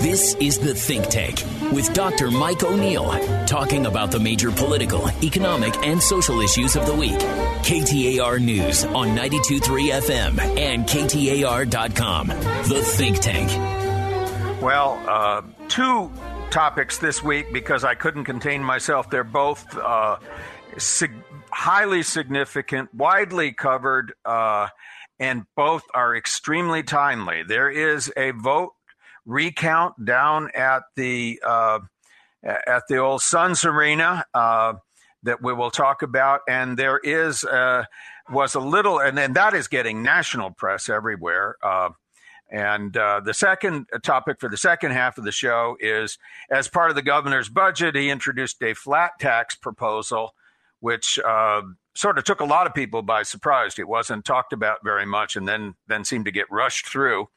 This is The Think Tank with Dr. Mike O'Neill, talking about the major political, economic, and social issues of the week. KTAR News on 923 FM and KTAR.com. The Think Tank. Well, uh, two topics this week because I couldn't contain myself. They're both uh, sig- highly significant, widely covered, uh, and both are extremely timely. There is a vote recount down at the uh, at the old Suns Arena uh, that we will talk about, and there is uh, was a little, and then that is getting national press everywhere. Uh, and uh, the second topic for the second half of the show is as part of the governor's budget, he introduced a flat tax proposal, which uh, sort of took a lot of people by surprise. It wasn't talked about very much, and then then seemed to get rushed through.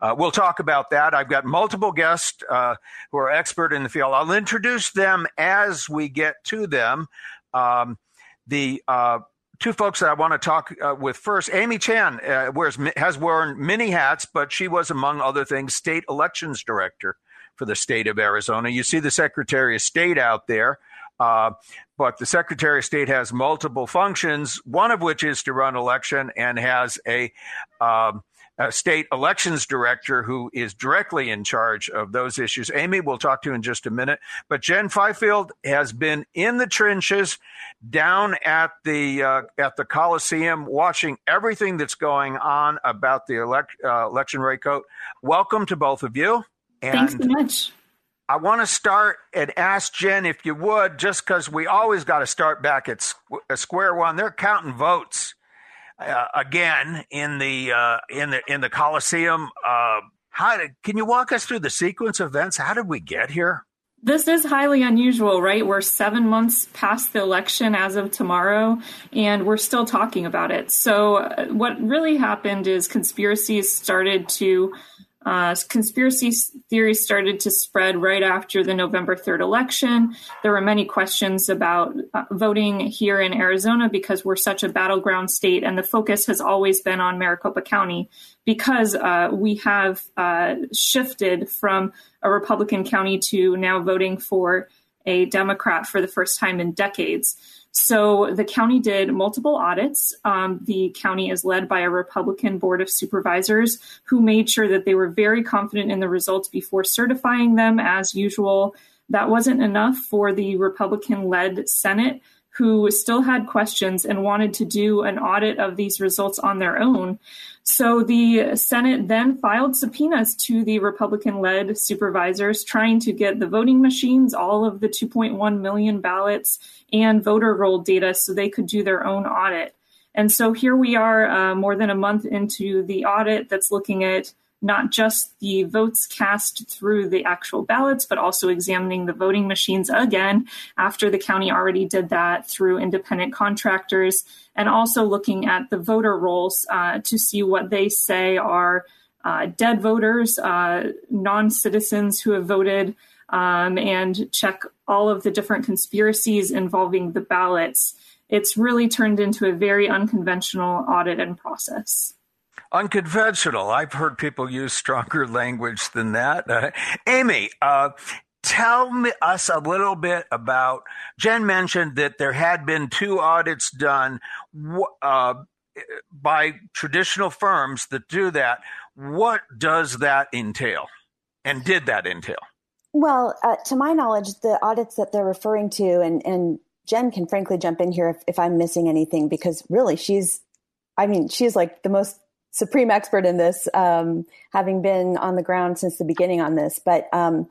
Uh, we'll talk about that. I've got multiple guests uh, who are expert in the field. I'll introduce them as we get to them. Um, the uh, two folks that I want to talk uh, with first, Amy Chan uh, wears has worn many hats, but she was, among other things, state elections director for the state of Arizona. You see the Secretary of State out there. Uh, but the Secretary of State has multiple functions, one of which is to run election and has a, um, a state elections director who is directly in charge of those issues. Amy, we'll talk to you in just a minute. But Jen Fifield has been in the trenches down at the uh, at the Coliseum, watching everything that's going on about the uh, election rate code. Welcome to both of you. And Thanks so much. I want to start and ask Jen if you would, just because we always got to start back at square one. They're counting votes uh, again in the uh, in the in the Coliseum. Uh, how did, can you walk us through the sequence of events? How did we get here? This is highly unusual, right? We're seven months past the election as of tomorrow, and we're still talking about it. So, uh, what really happened is conspiracies started to uh, conspiracy theories started to spread right after the November 3rd election. There were many questions about uh, voting here in Arizona because we're such a battleground state, and the focus has always been on Maricopa County because uh, we have uh, shifted from a Republican county to now voting for a Democrat for the first time in decades. So the county did multiple audits. Um, the county is led by a Republican board of supervisors who made sure that they were very confident in the results before certifying them as usual. That wasn't enough for the Republican led Senate, who still had questions and wanted to do an audit of these results on their own. So the Senate then filed subpoenas to the Republican led supervisors trying to get the voting machines, all of the 2.1 million ballots, and voter roll data so they could do their own audit. And so here we are, uh, more than a month into the audit that's looking at not just the votes cast through the actual ballots, but also examining the voting machines again after the county already did that through independent contractors, and also looking at the voter rolls uh, to see what they say are uh, dead voters, uh, non citizens who have voted, um, and check all of the different conspiracies involving the ballots. It's really turned into a very unconventional audit and process unconventional. I've heard people use stronger language than that. Uh, Amy, uh, tell me, us a little bit about. Jen mentioned that there had been two audits done uh, by traditional firms that do that. What does that entail, and did that entail? Well, uh, to my knowledge, the audits that they're referring to, and, and Jen can frankly jump in here if, if I'm missing anything, because really she's, I mean, she's like the most supreme expert in this, um, having been on the ground since the beginning on this. But um,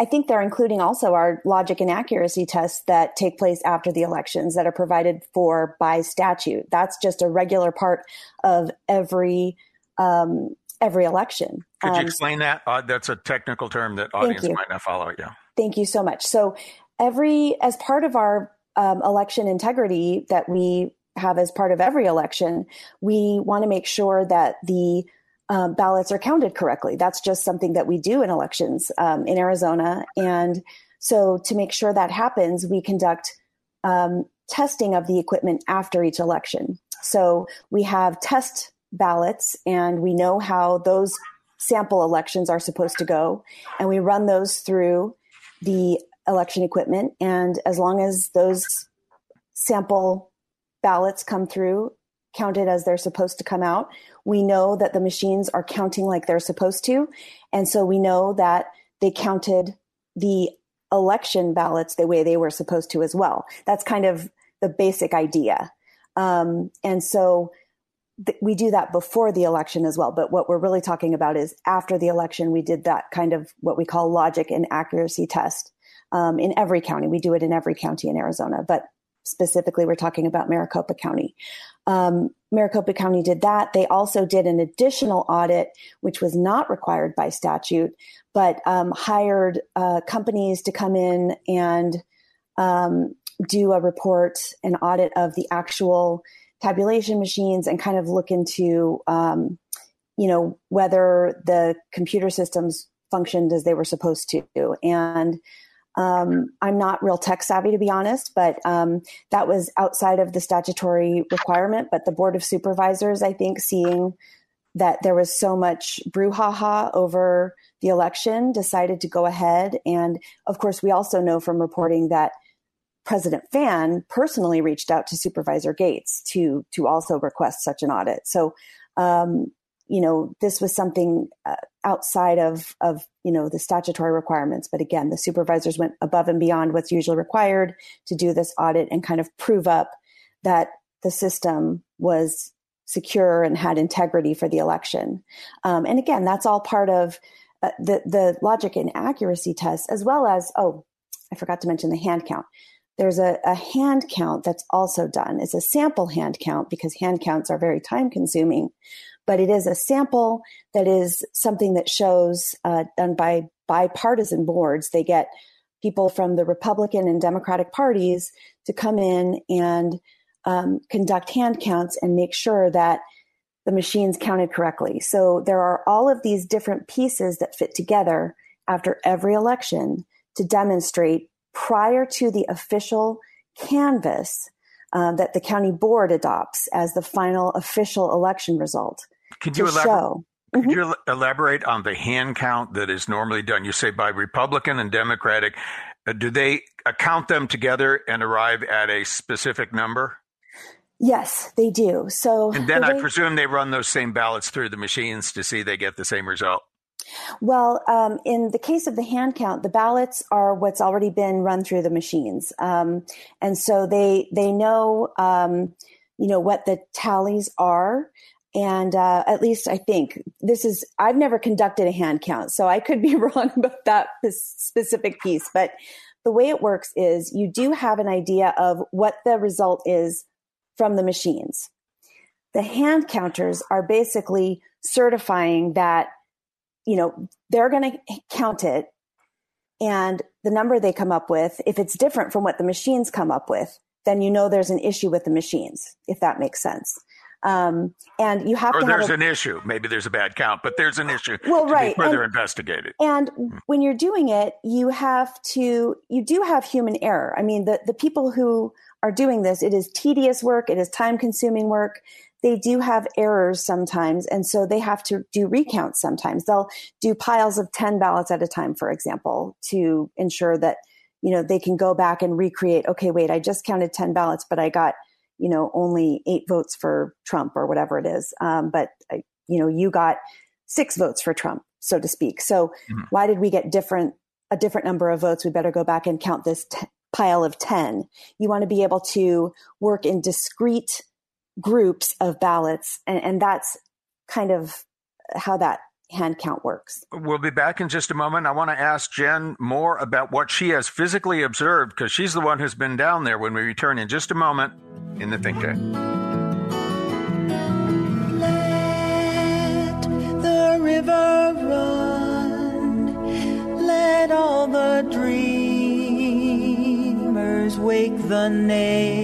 I think they're including also our logic and accuracy tests that take place after the elections that are provided for by statute. That's just a regular part of every um, every election. Could you um, explain that? Uh, that's a technical term that audience might not follow. Yeah. Thank you so much. So every as part of our um, election integrity that we have as part of every election, we want to make sure that the um, ballots are counted correctly. That's just something that we do in elections um, in Arizona. And so to make sure that happens, we conduct um, testing of the equipment after each election. So we have test ballots and we know how those sample elections are supposed to go, and we run those through the election equipment. And as long as those sample ballots come through, counted as they're supposed to come out, we know that the machines are counting like they're supposed to. And so we know that they counted the election ballots the way they were supposed to as well. That's kind of the basic idea. Um, and so th- we do that before the election as well. But what we're really talking about is after the election, we did that kind of what we call logic and accuracy test um, in every county. We do it in every county in Arizona, but specifically, we're talking about Maricopa County. Um, Maricopa County did that. They also did an additional audit, which was not required by statute, but um, hired uh, companies to come in and um, do a report, an audit of the actual tabulation machines, and kind of look into, um, you know, whether the computer systems functioned as they were supposed to. And um, I'm not real tech savvy, to be honest, but um, that was outside of the statutory requirement. But the Board of Supervisors, I think, seeing that there was so much brouhaha over the election, decided to go ahead. And of course, we also know from reporting that President Fann personally reached out to Supervisor Gates to to also request such an audit. So, um, you know, this was something uh, outside of of you know the statutory requirements. But again, the supervisors went above and beyond what's usually required to do this audit and kind of prove up that the system was secure and had integrity for the election. Um, and again, that's all part of uh, the the logic and accuracy test, as well as oh, I forgot to mention the hand count there's a, a, hand count that's also done. It's a sample hand count because hand counts are very time consuming, but it is a sample that is something that shows uh, done by bipartisan boards. They get people from the Republican and Democratic parties to come in and um, conduct hand counts and make sure that the machines counted correctly. So there are all of these different pieces that fit together after every election to demonstrate prior to the official canvass uh, that the county board adopts as the final official election result. Could you elaborate? Show, could mm-hmm. you elaborate on the hand count that is normally done? You say by Republican and Democratic. Uh, do they count them together and arrive at a specific number? Yes, they do. So, and then the way- I presume they run those same ballots through the machines to see they get the same result. Well, um, in the case of the hand count, the ballots are what's already been run through the machines, um, and so they they know um, you know what the tallies are. And uh, at least I think this is, I've never conducted a hand count, so I could be wrong about that specific piece. But the way it works is you do have an idea of what the result is from the machines. The hand counters are basically certifying that you know, they're going to count it and the number they come up with, if it's different from what the machines come up with, then you know there's an issue with the machines, if that makes sense. Um, and you have or to. Or there's an issue. Maybe there's a bad count, but there's an issue. Well, right. further and, investigated. And hmm. when you're doing it, you have to. You do have human error. I mean, the the people who are doing this, it is tedious work. It is time consuming work they do have errors sometimes. And so they have to do recounts sometimes. They'll do piles of 10 ballots at a time, for example, to ensure that, you know, they can go back and recreate, okay, wait, I just counted 10 ballots, but I got, you know, only eight votes for Trump or whatever it is. Um, but, you know, you got six votes for Trump, so to speak. So mm-hmm. why did we get different, a different number of votes? We better go back and count this t- pile of 10. You want to be able to work in discrete groups of ballots. And, and that's kind of how that hand count works. We'll be back in just a moment. I want to ask Jen more about what she has physically observed because she's the one who's been down there when we return in just a moment in the Tank. Let the river run, let all the dreamers wake the nation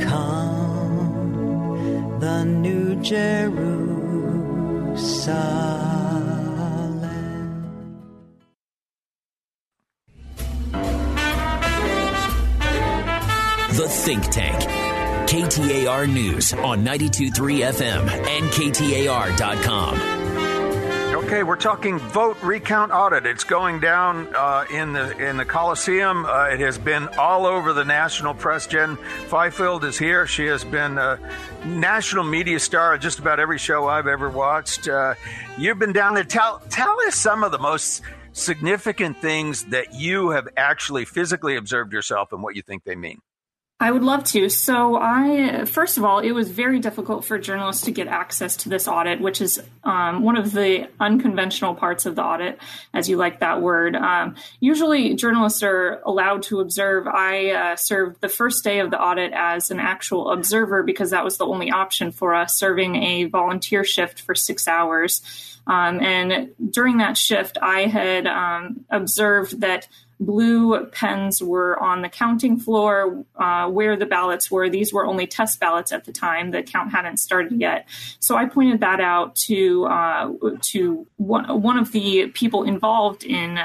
Come, the New Jerusalem. Think Tank. KTAR News on 92.3 FM and KTAR.com. Okay, we're talking vote recount audit. It's going down uh, in the in the Coliseum. Uh, it has been all over the national press. Jen Fifield is here. She has been a national media star at just about every show I've ever watched. Uh, you've been down there. Tell tell us some of the most significant things that you have actually physically observed yourself and what you think they mean. I would love to. So, I first of all, it was very difficult for journalists to get access to this audit, which is um, one of the unconventional parts of the audit, as you like that word. Um, usually, journalists are allowed to observe. I uh, served the first day of the audit as an actual observer because that was the only option for us, serving a volunteer shift for six hours. Um, and during that shift, I had um, observed that blue pens were on the counting floor uh, where the ballots were. These were only test ballots at the time. The count hadn't started yet. So I pointed that out to uh, to one, one of the people involved in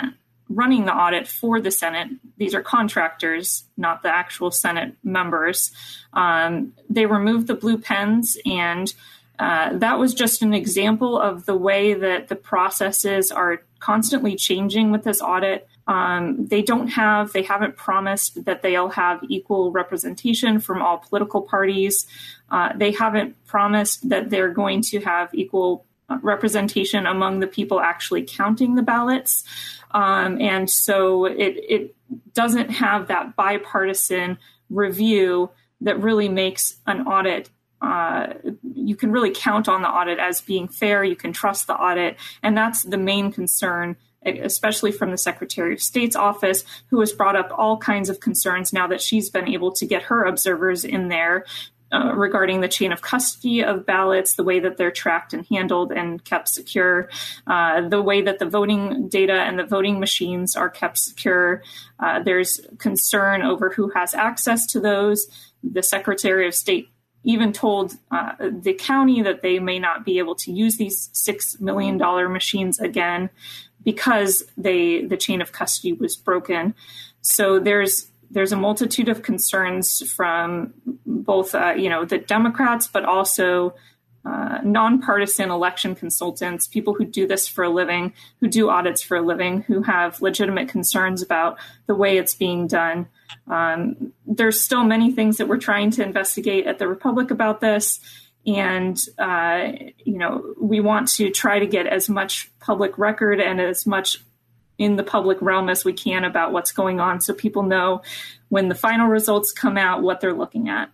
running the audit for the Senate. These are contractors, not the actual Senate members. Um, they removed the blue pens and uh, that was just an example of the way that the processes are constantly changing with this audit. Um, they don't have, they haven't promised that they'll have equal representation from all political parties. Uh, they haven't promised that they're going to have equal representation among the people actually counting the ballots. Um, and so it, it doesn't have that bipartisan review that really makes an audit uh, you can really count on the audit as being fair. You can trust the audit. And that's the main concern especially from the Secretary of State's office, who has brought up all kinds of concerns now that she's been able to get her observers in there uh, regarding the chain of custody of ballots, the way that they're tracked and handled and kept secure, uh, the way that the voting data and the voting machines are kept secure. Uh, there's concern over who has access to those. The Secretary of State even told uh, the county that they may not be able to use these $6 million machines again because they the chain of custody was broken. So there's there's a multitude of concerns from both uh, you know the Democrats, but also uh, nonpartisan election consultants, people who do this for a living, who do audits for a living, who have legitimate concerns about the way it's being done. Um, there's still many things that we're trying to investigate at the Republic about this and uh, you know we want to try to get as much public record and as much in the public realm as we can about what's going on so people know when the final results come out what they're looking at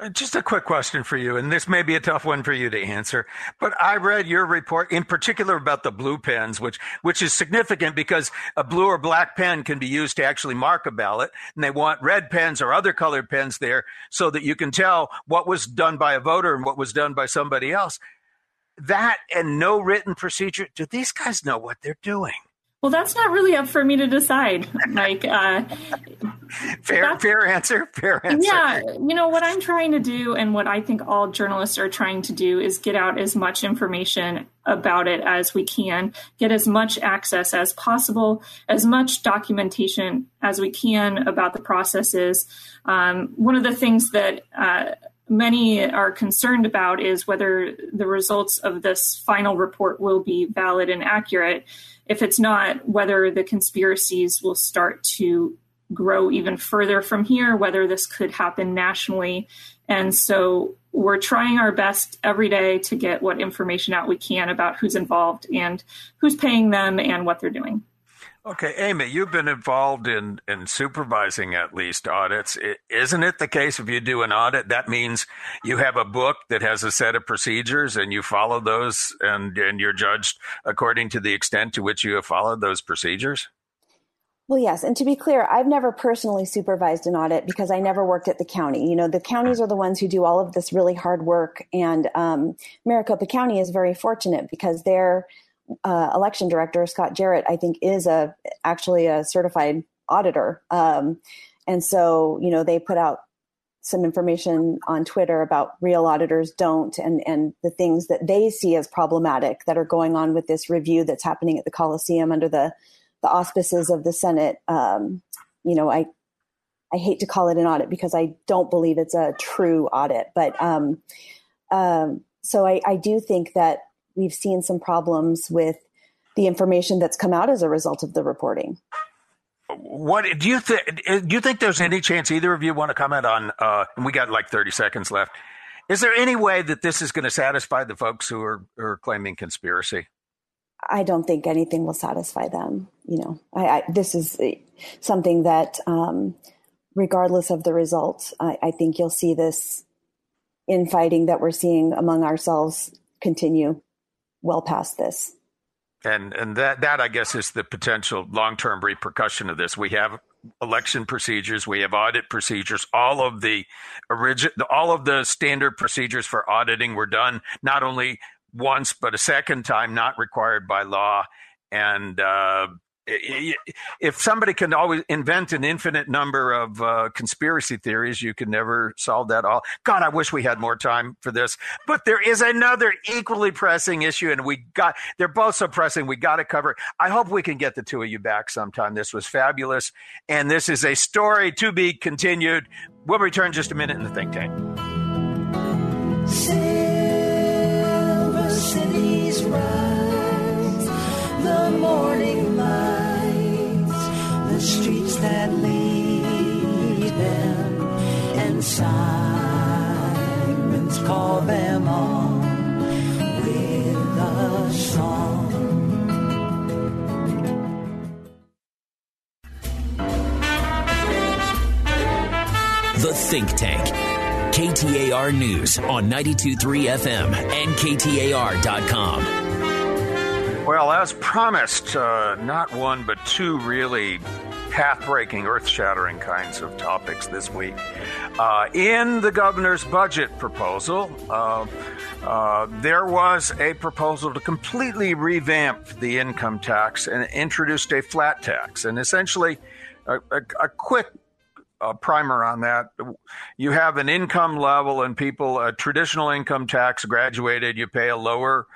Uh, just a quick question for you, and this may be a tough one for you to answer, but I read your report in particular about the blue pens, which which is significant because a blue or black pen can be used to actually mark a ballot, and they want red pens or other colored pens there so that you can tell what was done by a voter and what was done by somebody else. That and no written procedure. Do these guys know what they're doing? Well, that's not really up for me to decide, Mike. Uh, fair, fair answer. Fair answer. Yeah, you know what I'm trying to do, and what I think all journalists are trying to do is get out as much information about it as we can, get as much access as possible, as much documentation as we can about the processes. Um, one of the things that uh, many are concerned about is whether the results of this final report will be valid and accurate if it's not, whether the conspiracies will start to grow even further from here, whether this could happen nationally. And so we're trying our best every day to get what information out we can about who's involved and who's paying them and what they're doing. Okay, Amy, you've been involved in, in supervising at least audits. Isn't it the case if you do an audit, that means you have a book that has a set of procedures and you follow those and, and you're judged according to the extent to which you have followed those procedures? Well, yes. And to be clear, I've never personally supervised an audit because I never worked at the county. You know, the counties are the ones who do all of this really hard work. And um, Maricopa County is very fortunate because they're uh, election director Scott Jarrett, I think, is a actually a certified auditor, um, and so you know they put out some information on Twitter about real auditors don't and and the things that they see as problematic that are going on with this review that's happening at the Coliseum under the the auspices of the Senate. Um, you know, I I hate to call it an audit because I don't believe it's a true audit, but um, um, so I, I do think that we've seen some problems with the information that's come out as a result of the reporting. What do you think? Do you think there's any chance either of you want to comment on? Uh, and we got like 30 seconds left. Is there any way that this is going to satisfy the folks who are, who are claiming conspiracy? I don't think anything will satisfy them. You know, I, I, this is something that, um, regardless of the result, I, I think you'll see this infighting that we're seeing among ourselves continue well past this. And and that that I guess is the potential long term repercussion of this. We have election procedures, we have audit procedures. All of the origin, all of the standard procedures for auditing were done not only once but a second time, not required by law. And uh, if somebody can always invent an infinite number of uh, conspiracy theories, you can never solve that all. God, I wish we had more time for this. But there is another equally pressing issue, and we got they're both so pressing. We got to cover. I hope we can get the two of you back sometime. This was fabulous, and this is a story to be continued. We'll return just a minute in the think tank. KTAR News on 923 FM and KTAR.com. Well, as promised, uh, not one but two really path breaking, earth shattering kinds of topics this week. Uh, in the governor's budget proposal, uh, uh, there was a proposal to completely revamp the income tax and introduced a flat tax. And essentially, a, a, a quick a primer on that. You have an income level, and people a traditional income tax graduated. You pay a lower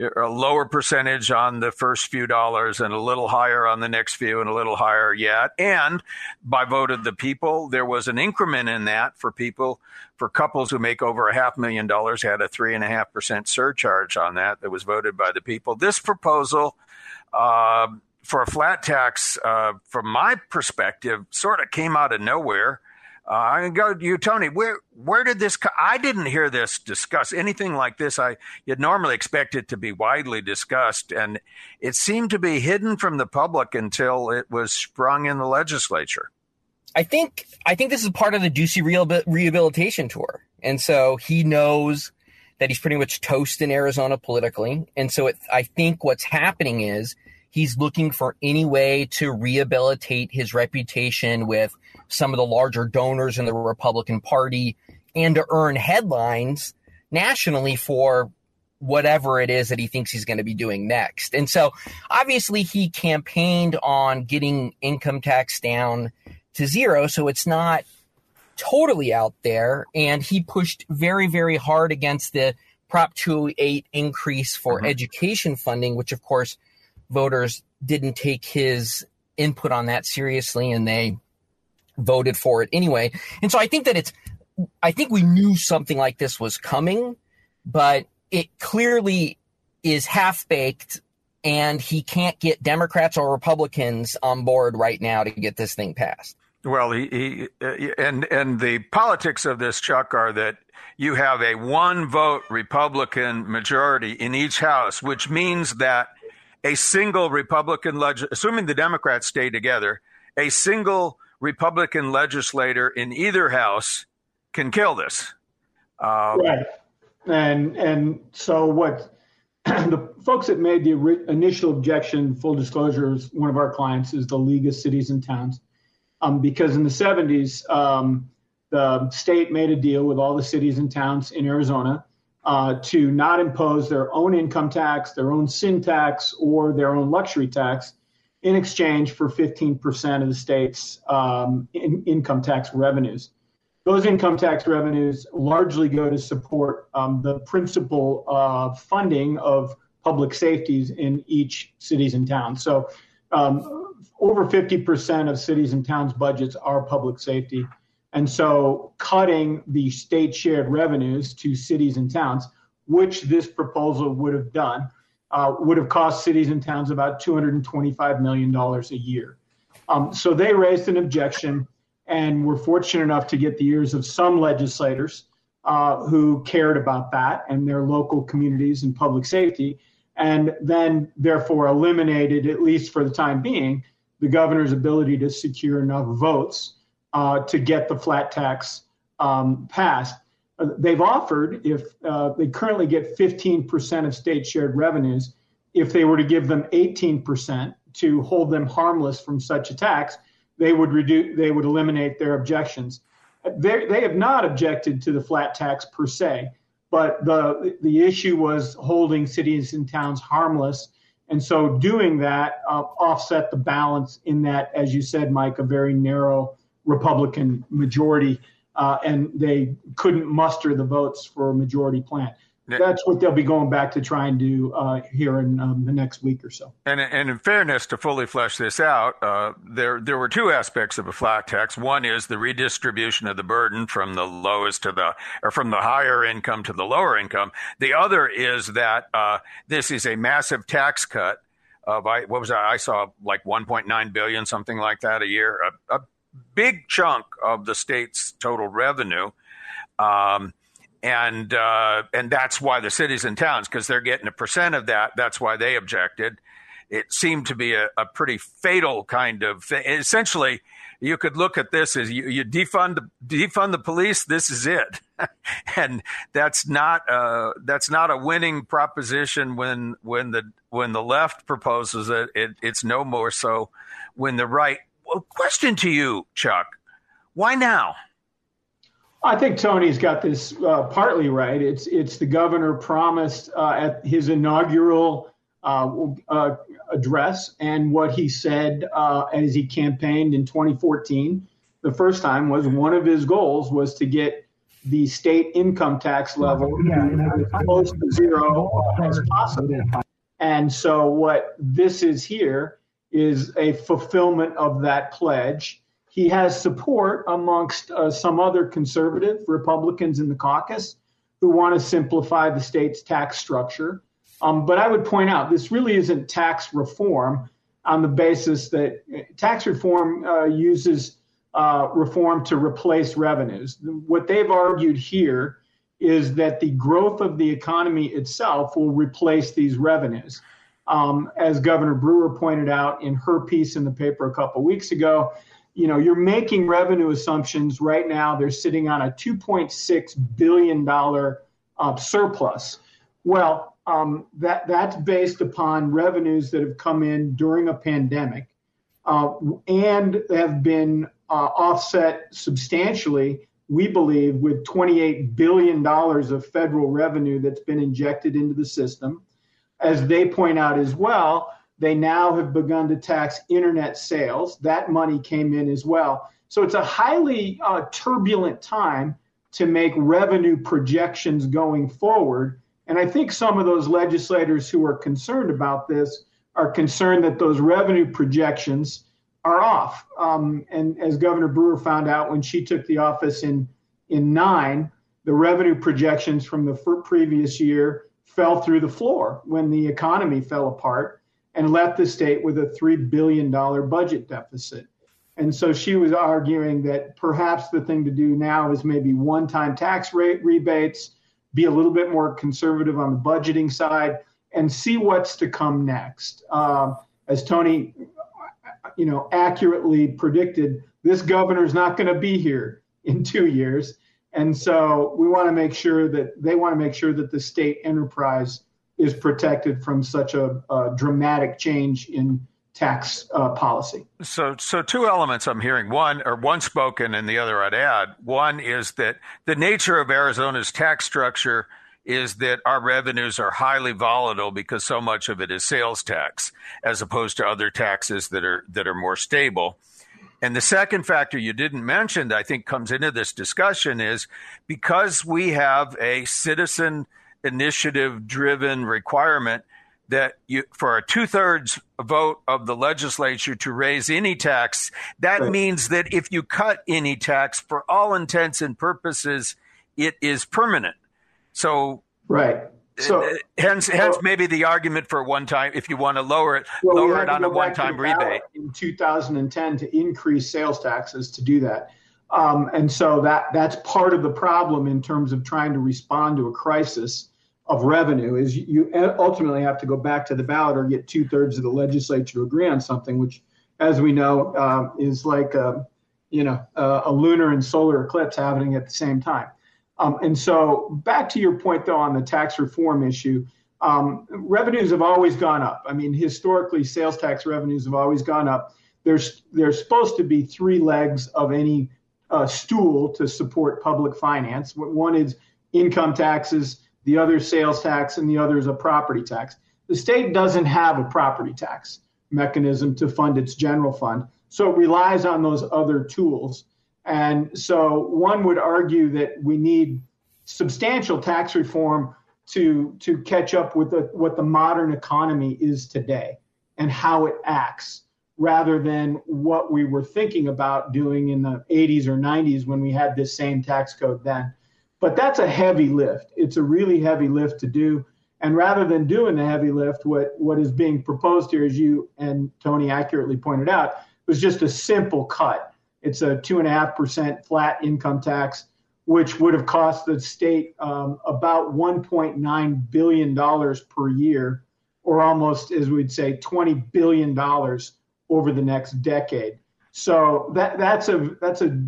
a lower percentage on the first few dollars, and a little higher on the next few, and a little higher yet. And by vote of the people, there was an increment in that for people for couples who make over a half million dollars had a three and a half percent surcharge on that that was voted by the people. This proposal. Uh, for a flat tax, uh, from my perspective, sort of came out of nowhere. Uh, I'm gonna go to you, Tony. Where where did this? I didn't hear this discussed anything like this. I you'd normally expect it to be widely discussed, and it seemed to be hidden from the public until it was sprung in the legislature. I think I think this is part of the Ducey rehabilitation tour, and so he knows that he's pretty much toast in Arizona politically, and so it, I think what's happening is He's looking for any way to rehabilitate his reputation with some of the larger donors in the Republican Party and to earn headlines nationally for whatever it is that he thinks he's going to be doing next. And so obviously he campaigned on getting income tax down to zero. So it's not totally out there. And he pushed very, very hard against the Prop 208 increase for mm-hmm. education funding, which of course voters didn't take his input on that seriously and they voted for it anyway. And so I think that it's, I think we knew something like this was coming, but it clearly is half baked and he can't get Democrats or Republicans on board right now to get this thing passed. Well, he, he uh, and and the politics of this, Chuck, are that you have a one vote Republican majority in each house, which means that a single Republican, leg- assuming the Democrats stay together, a single Republican legislator in either house can kill this. Um, right. And and so what the folks that made the initial objection, full disclosure, is one of our clients is the League of Cities and Towns, um, because in the 70s um, the state made a deal with all the cities and towns in Arizona uh, to not impose their own income tax, their own sin tax, or their own luxury tax in exchange for 15% of the state's um, in, income tax revenues. Those income tax revenues largely go to support um, the principal uh, funding of public safeties in each cities and towns. So, um, over 50% of cities and towns' budgets are public safety. And so cutting the state shared revenues to cities and towns, which this proposal would have done, uh, would have cost cities and towns about $225 million a year. Um, so they raised an objection and were fortunate enough to get the ears of some legislators uh, who cared about that and their local communities and public safety, and then therefore eliminated, at least for the time being, the governor's ability to secure enough votes uh, to get the flat tax um, passed. Uh, they've offered, if uh, they currently get 15% of state shared revenues, if they were to give them 18% to hold them harmless from such a tax, they would reduce, they would eliminate their objections. They, they have not objected to the flat tax per se, but the the issue was holding cities and towns harmless, and so doing that uh, offset the balance in that, as you said, Mike, a very narrow Republican majority, uh, and they couldn't muster the votes for a majority plan. That's what they'll be going back to try and do uh, here in um, the next week or so. And, and in fairness, to fully flesh this out, uh, there there were two aspects of a flat tax. One is the redistribution of the burden from the lowest to the or from the higher income to the lower income. The other is that uh, this is a massive tax cut of I what was that? I saw like 1.9 billion, something like that a year, a, a big chunk of the state's total revenue. Um, and uh, and that's why the cities and towns, because they're getting a percent of that. That's why they objected. It seemed to be a, a pretty fatal kind of thing. Essentially, you could look at this as you, you defund the defund the police. This is it, and that's not uh, that's not a winning proposition when when the when the left proposes it. it it's no more so when the right. Well, question to you, Chuck: Why now? I think Tony's got this uh, partly right. It's it's the governor promised uh, at his inaugural uh, uh address and what he said uh, as he campaigned in 2014. The first time was one of his goals was to get the state income tax level as close to zero as possible. And so what this is here is a fulfillment of that pledge he has support amongst uh, some other conservative Republicans in the caucus who want to simplify the state's tax structure. Um, but I would point out this really isn't tax reform on the basis that uh, tax reform uh, uses uh, reform to replace revenues. What they've argued here is that the growth of the economy itself will replace these revenues. Um, as Governor Brewer pointed out in her piece in the paper a couple weeks ago, you know, you're making revenue assumptions right now. They're sitting on a 2.6 billion dollar uh, surplus. Well, um, that that's based upon revenues that have come in during a pandemic uh, and have been uh, offset substantially. We believe with 28 billion dollars of federal revenue that's been injected into the system, as they point out as well they now have begun to tax internet sales. That money came in as well. So it's a highly uh, turbulent time to make revenue projections going forward. And I think some of those legislators who are concerned about this are concerned that those revenue projections are off. Um, and as Governor Brewer found out when she took the office in in nine, the revenue projections from the previous year fell through the floor when the economy fell apart and left the state with a $3 billion budget deficit. And so she was arguing that perhaps the thing to do now is maybe one time tax rate rebates, be a little bit more conservative on the budgeting side, and see what's to come next. Um, as Tony, you know, accurately predicted, this governor is not going to be here in two years. And so we want to make sure that they want to make sure that the state enterprise is protected from such a, a dramatic change in tax uh, policy. So, so two elements I'm hearing. One, or one spoken, and the other I'd add. One is that the nature of Arizona's tax structure is that our revenues are highly volatile because so much of it is sales tax, as opposed to other taxes that are that are more stable. And the second factor you didn't mention, that I think, comes into this discussion is because we have a citizen initiative driven requirement that you, for a two thirds vote of the legislature to raise any tax, that Right. means that if you cut any tax, for all intents and purposes, it is permanent. So, Right. So uh, hence, hence maybe the argument for one time, if you want to lower it, Well, lower it on a go back to one time rebate. in 2010 to increase sales taxes to do that. Um, and so that that's part of the problem in terms of trying to respond to a crisis of revenue is you ultimately have to go back to the ballot or get two thirds of the legislature to agree on something, which, as we know, um, is like a, you know a, a lunar and solar eclipse happening at the same time. Um, and so back to your point though on the tax reform issue, um, revenues have always gone up. I mean, historically, sales tax revenues have always gone up. There's there's supposed to be three legs of any uh, stool to support public finance. One is income taxes, the other sales tax, and the other is a property tax. The state doesn't have a property tax mechanism to fund its general fund, so it relies on those other tools. And so one would argue that we need substantial tax reform to to catch up with the, what the modern economy is today and how it acts rather than what we were thinking about doing in the 80s or 90s when we had this same tax code then. But that's a heavy lift. It's a really heavy lift to do. And rather than doing the heavy lift, what, what is being proposed here, as you and Tony accurately pointed out, was just a simple cut. It's a 2.5% flat income tax, which would have cost the state um, about $1.9 billion per year, or almost, as we'd say, $20 billion over the next decade. So that, that's a that's a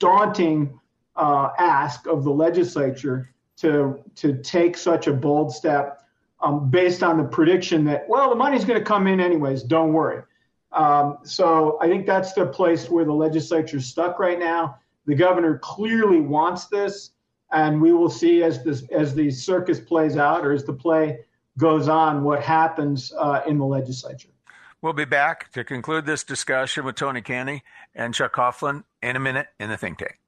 daunting uh, ask of the legislature to to take such a bold step um, based on the prediction that well the money's going to come in anyways. Don't worry. Um, so I think that's the place where the legislature's stuck right now. The governor clearly wants this, and we will see as this as the circus plays out or as the play goes on what happens uh, in the legislature. We'll be back to conclude this discussion with Tony Cani and Chuck Coughlin in a minute in the think tank.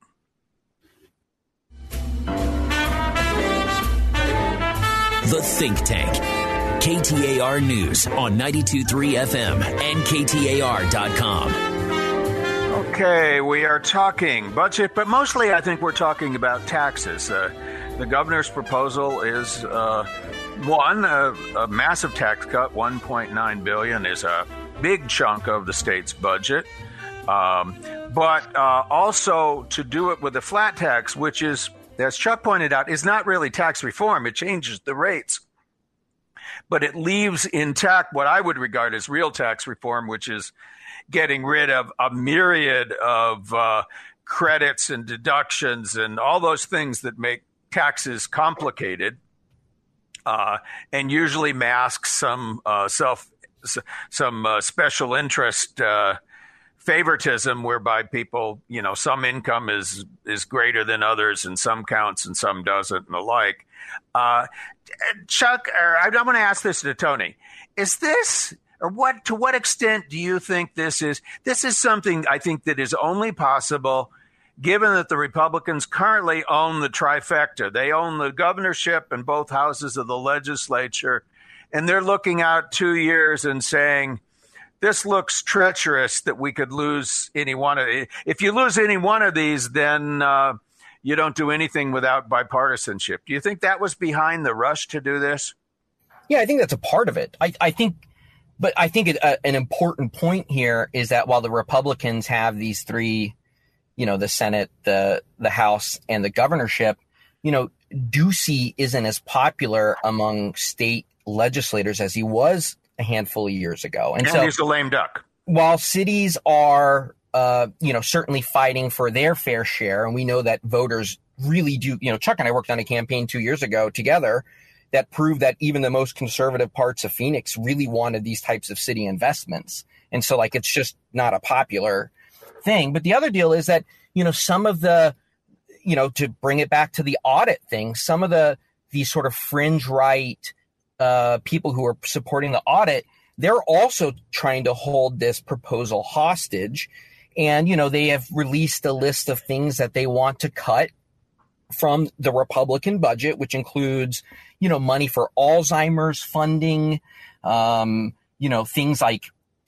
The Think Tank. KTAR News on 923 FM and KTAR.com. Okay, we are talking budget, but mostly I think we're talking about taxes. Uh, the governor's proposal is uh, one a, a massive tax cut, 1.9 billion is a big chunk of the state's budget, um, but uh, also to do it with a flat tax, which is, as Chuck pointed out, is not really tax reform. It changes the rates but it leaves intact what I would regard as real tax reform, which is getting rid of a myriad of uh, credits and deductions and all those things that make taxes complicated, uh, and usually mask some uh, self some uh, special interest uh, favoritism whereby people, you know, some income is is greater than others, and some counts and some doesn't, and the like. Uh, Chuck, or I want to ask this to Tony: Is this, or what, to what extent do you think this is? This is something I think that is only possible given that the Republicans currently own the trifecta. They own the governorship and both houses of the legislature, and they're looking out two years and saying this looks treacherous that we could lose any one of if you lose any one of these then uh, you don't do anything without bipartisanship. Do you think that was behind the rush to do this? Yeah, I think that's a part of it. I, I think, but I think it, uh, an important point here is that while the Republicans have these three, you know, the Senate, the the House, and the governorship, you know, Ducey isn't as popular among state legislators as he was a handful of years ago, and, and so he's a lame duck. while cities are, uh, you know, certainly fighting for their fair share, and we know that voters really do. You know, Chuck and I worked on a campaign two years ago together that proved that even the most conservative parts of Phoenix really wanted these types of city investments, and so like it's just not a popular thing. But the other deal is that you know some of the, you know, to bring it back to the audit thing, some of the these sort of fringe right uh, people who are supporting the audit, they're also trying to hold this proposal hostage. And, you know, they have released a list of things that they want to cut from the Republican budget, which includes, you know, money for Alzheimer's funding, um, you know, things like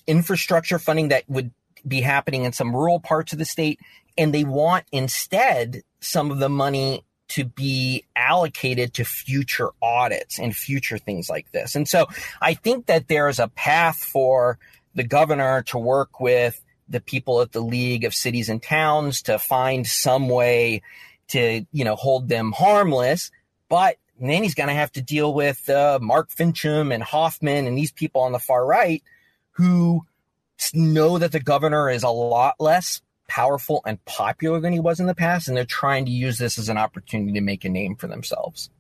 infrastructure funding that would be happening in some rural parts of the state. And they want instead some of the money to be allocated to future audits and future things like this. And so I think that there's a path for the governor to work with the people at the League of Cities and Towns to find some way to, you know, hold them harmless. But then he's going to have to deal with uh, Mark Finchem and Hoffman and these people on the far right who know that the governor is a lot less powerful and popular than he was in the past, and they're trying to use this as an opportunity to make a name for themselves.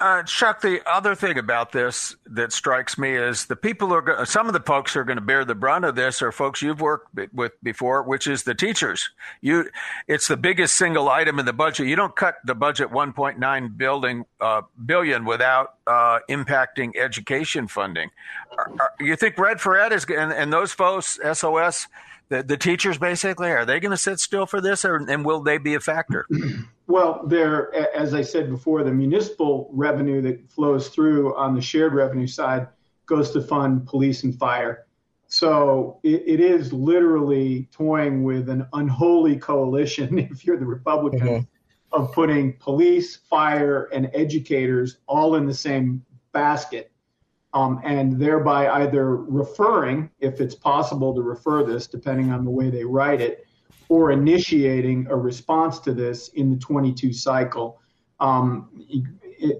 Uh, Chuck, the other thing about this that strikes me is the people are some of the folks who are going to bear the brunt of this are folks you've worked with before, which is the teachers. You, it's the biggest single item in the budget. You don't cut the budget 1.9 building uh, billion without uh, impacting education funding. Are, are, you think Red for Ed is and, and those folks, SOS, the, the teachers basically, are they going to sit still for this, or and will they be a factor? Well, there, as I said before, the municipal revenue that flows through on the shared revenue side goes to fund police and fire. So it, it is literally toying with an unholy coalition, if you're the Republican, mm-hmm. of putting police, fire, and educators all in the same basket. Um, and thereby either referring, if it's possible to refer this, depending on the way they write it, or initiating a response to this in the 22 cycle. Um, it,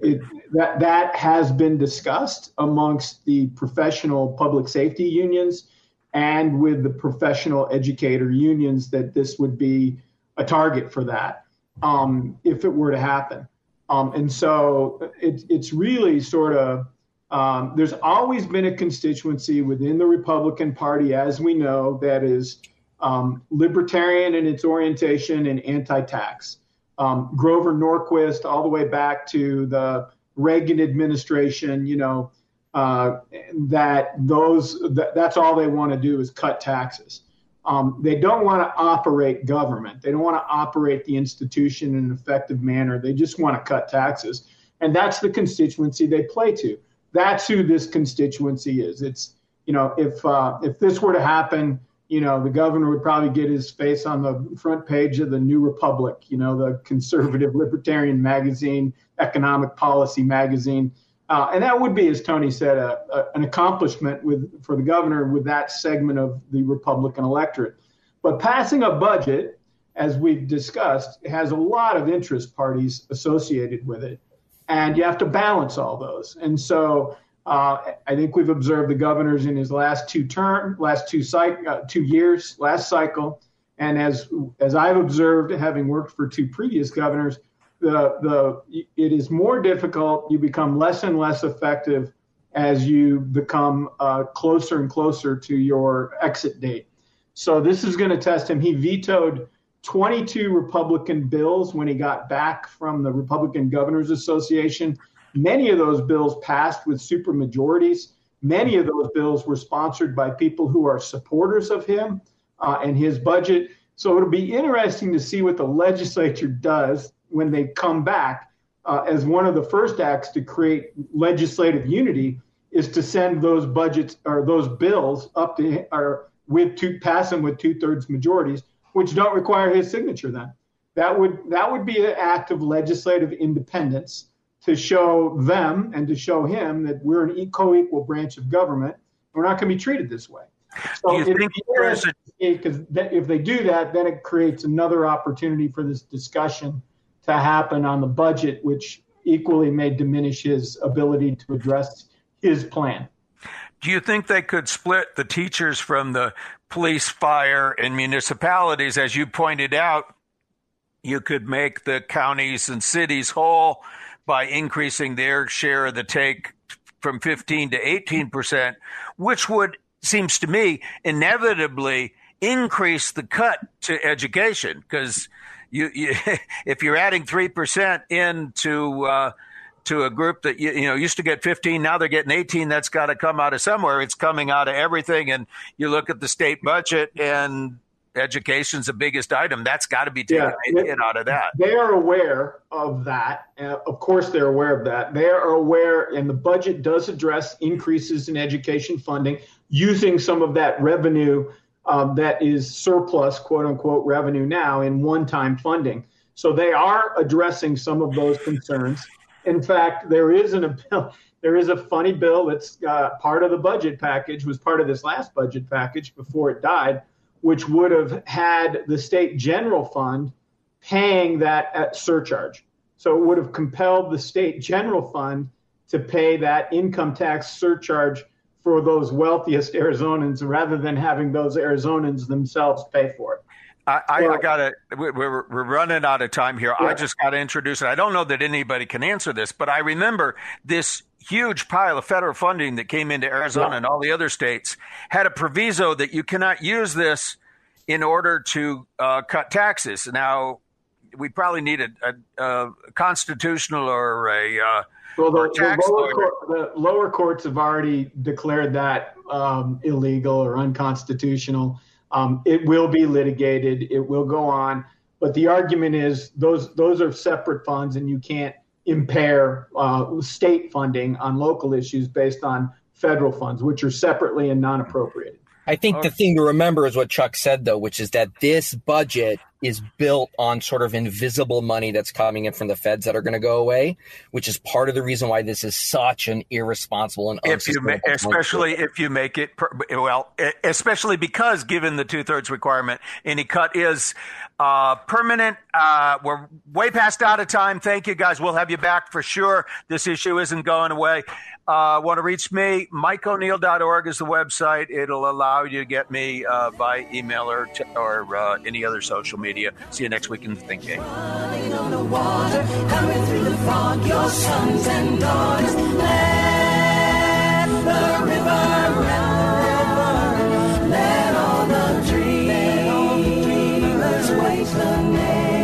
it, that, that has been discussed amongst the professional public safety unions and with the professional educator unions that this would be a target for that um, if it were to happen. Um, and so it, it's really sort of um, there's always been a constituency within the Republican Party, as we know, that is um, libertarian in its orientation and anti-tax. Um, Grover Norquist, all the way back to the Reagan administration, you know, uh, that those that, that's all they want to do is cut taxes. Um, they don't want to operate government. They don't want to operate the institution in an effective manner. They just want to cut taxes, and that's the constituency they play to. That's who this constituency is. It's you know, if uh, if this were to happen you know, the governor would probably get his face on the front page of the New Republic, you know, the conservative libertarian magazine, economic policy magazine. Uh, and that would be, as Tony said, a, a, an accomplishment with for the governor with that segment of the Republican electorate. But passing a budget, as we've discussed, has a lot of interest parties associated with it, and you have to balance all those. And so uh, I think we've observed the governors in his last two term, last two cycle, uh, two years, last cycle, and as as I've observed, having worked for two previous governors, the the it is more difficult. You become less and less effective as you become uh, closer and closer to your exit date. So this is going to test him. He vetoed 22 Republican bills when he got back from the Republican Governors Association Many of those bills passed with super majorities. Many of those bills were sponsored by people who are supporters of him uh, and his budget. So it'll be interesting to see what the legislature does when they come back. Uh, as one of the first acts to create legislative unity is to send those budgets or those bills up to or with two pass them with two thirds majorities, which don't require his signature. Then that would that would be an act of legislative independence to show them and to show him that we're an co-equal branch of government. We're not going to be treated this way. So because if they do that, then it creates another opportunity for this discussion to happen on the budget, which equally may diminish his ability to address his plan. Do you think they could split the teachers from the police, fire, and municipalities? As you pointed out, you could make the counties and cities whole by increasing their share of the take from 15 to 18 percent, which would seems to me inevitably increase the cut to education. Because you, you, if you're adding three percent into uh, to a group that you, you, know used to get 15 now they're getting 18 that's got to come out of somewhere. It's coming out of everything and you look at the state budget and education's the biggest item. That's got to be taken Yeah. out of that. They are aware of that. Uh, of course, they're aware of that. They are aware, and the budget does address increases in education funding using some of that revenue um, that is surplus, quote unquote, revenue now in one time funding. So they are addressing some of those concerns. In fact, there is an bill. There is a funny bill that's uh, part of the budget package, was part of this last budget package before it died, which would have had the state general fund paying that at surcharge. So it would have compelled the state general fund to pay that income tax surcharge for those wealthiest Arizonans rather than having those Arizonans themselves pay for it. I, I, I got to. We're, we're running out of time here. I just got to introduce it. I don't know that anybody can answer this, but I remember this huge pile of federal funding that came into Arizona Yeah. and all the other states had a proviso that you cannot use this in order to uh, cut taxes. Now, we probably need a, a, a constitutional or a. Uh, Well, the, the, lower court, the lower courts have already declared that um, illegal or unconstitutional. Um, it will be litigated. It will go on. But the argument is those those are separate funds, and you can't impair uh, state funding on local issues based on federal funds, which are separately and non-appropriated. I think the thing to remember is what Chuck said, though, which is that this budget is built on sort of invisible money that's coming in from the feds that are going to go away, which is part of the reason why this is such an irresponsible and if you ma- especially if you make it per- well especially because given the two-thirds requirement any cut is uh, permanent. Uh, we're way past out of time. Thank you guys. We'll have you back for sure. This issue isn't going away uh, want to reach me? MikeO'Neill.org is the website. It'll allow you to get me uh, by email or, t- or uh, any other social media. See you next week in the Think Game. Let all the dreamers wait the name.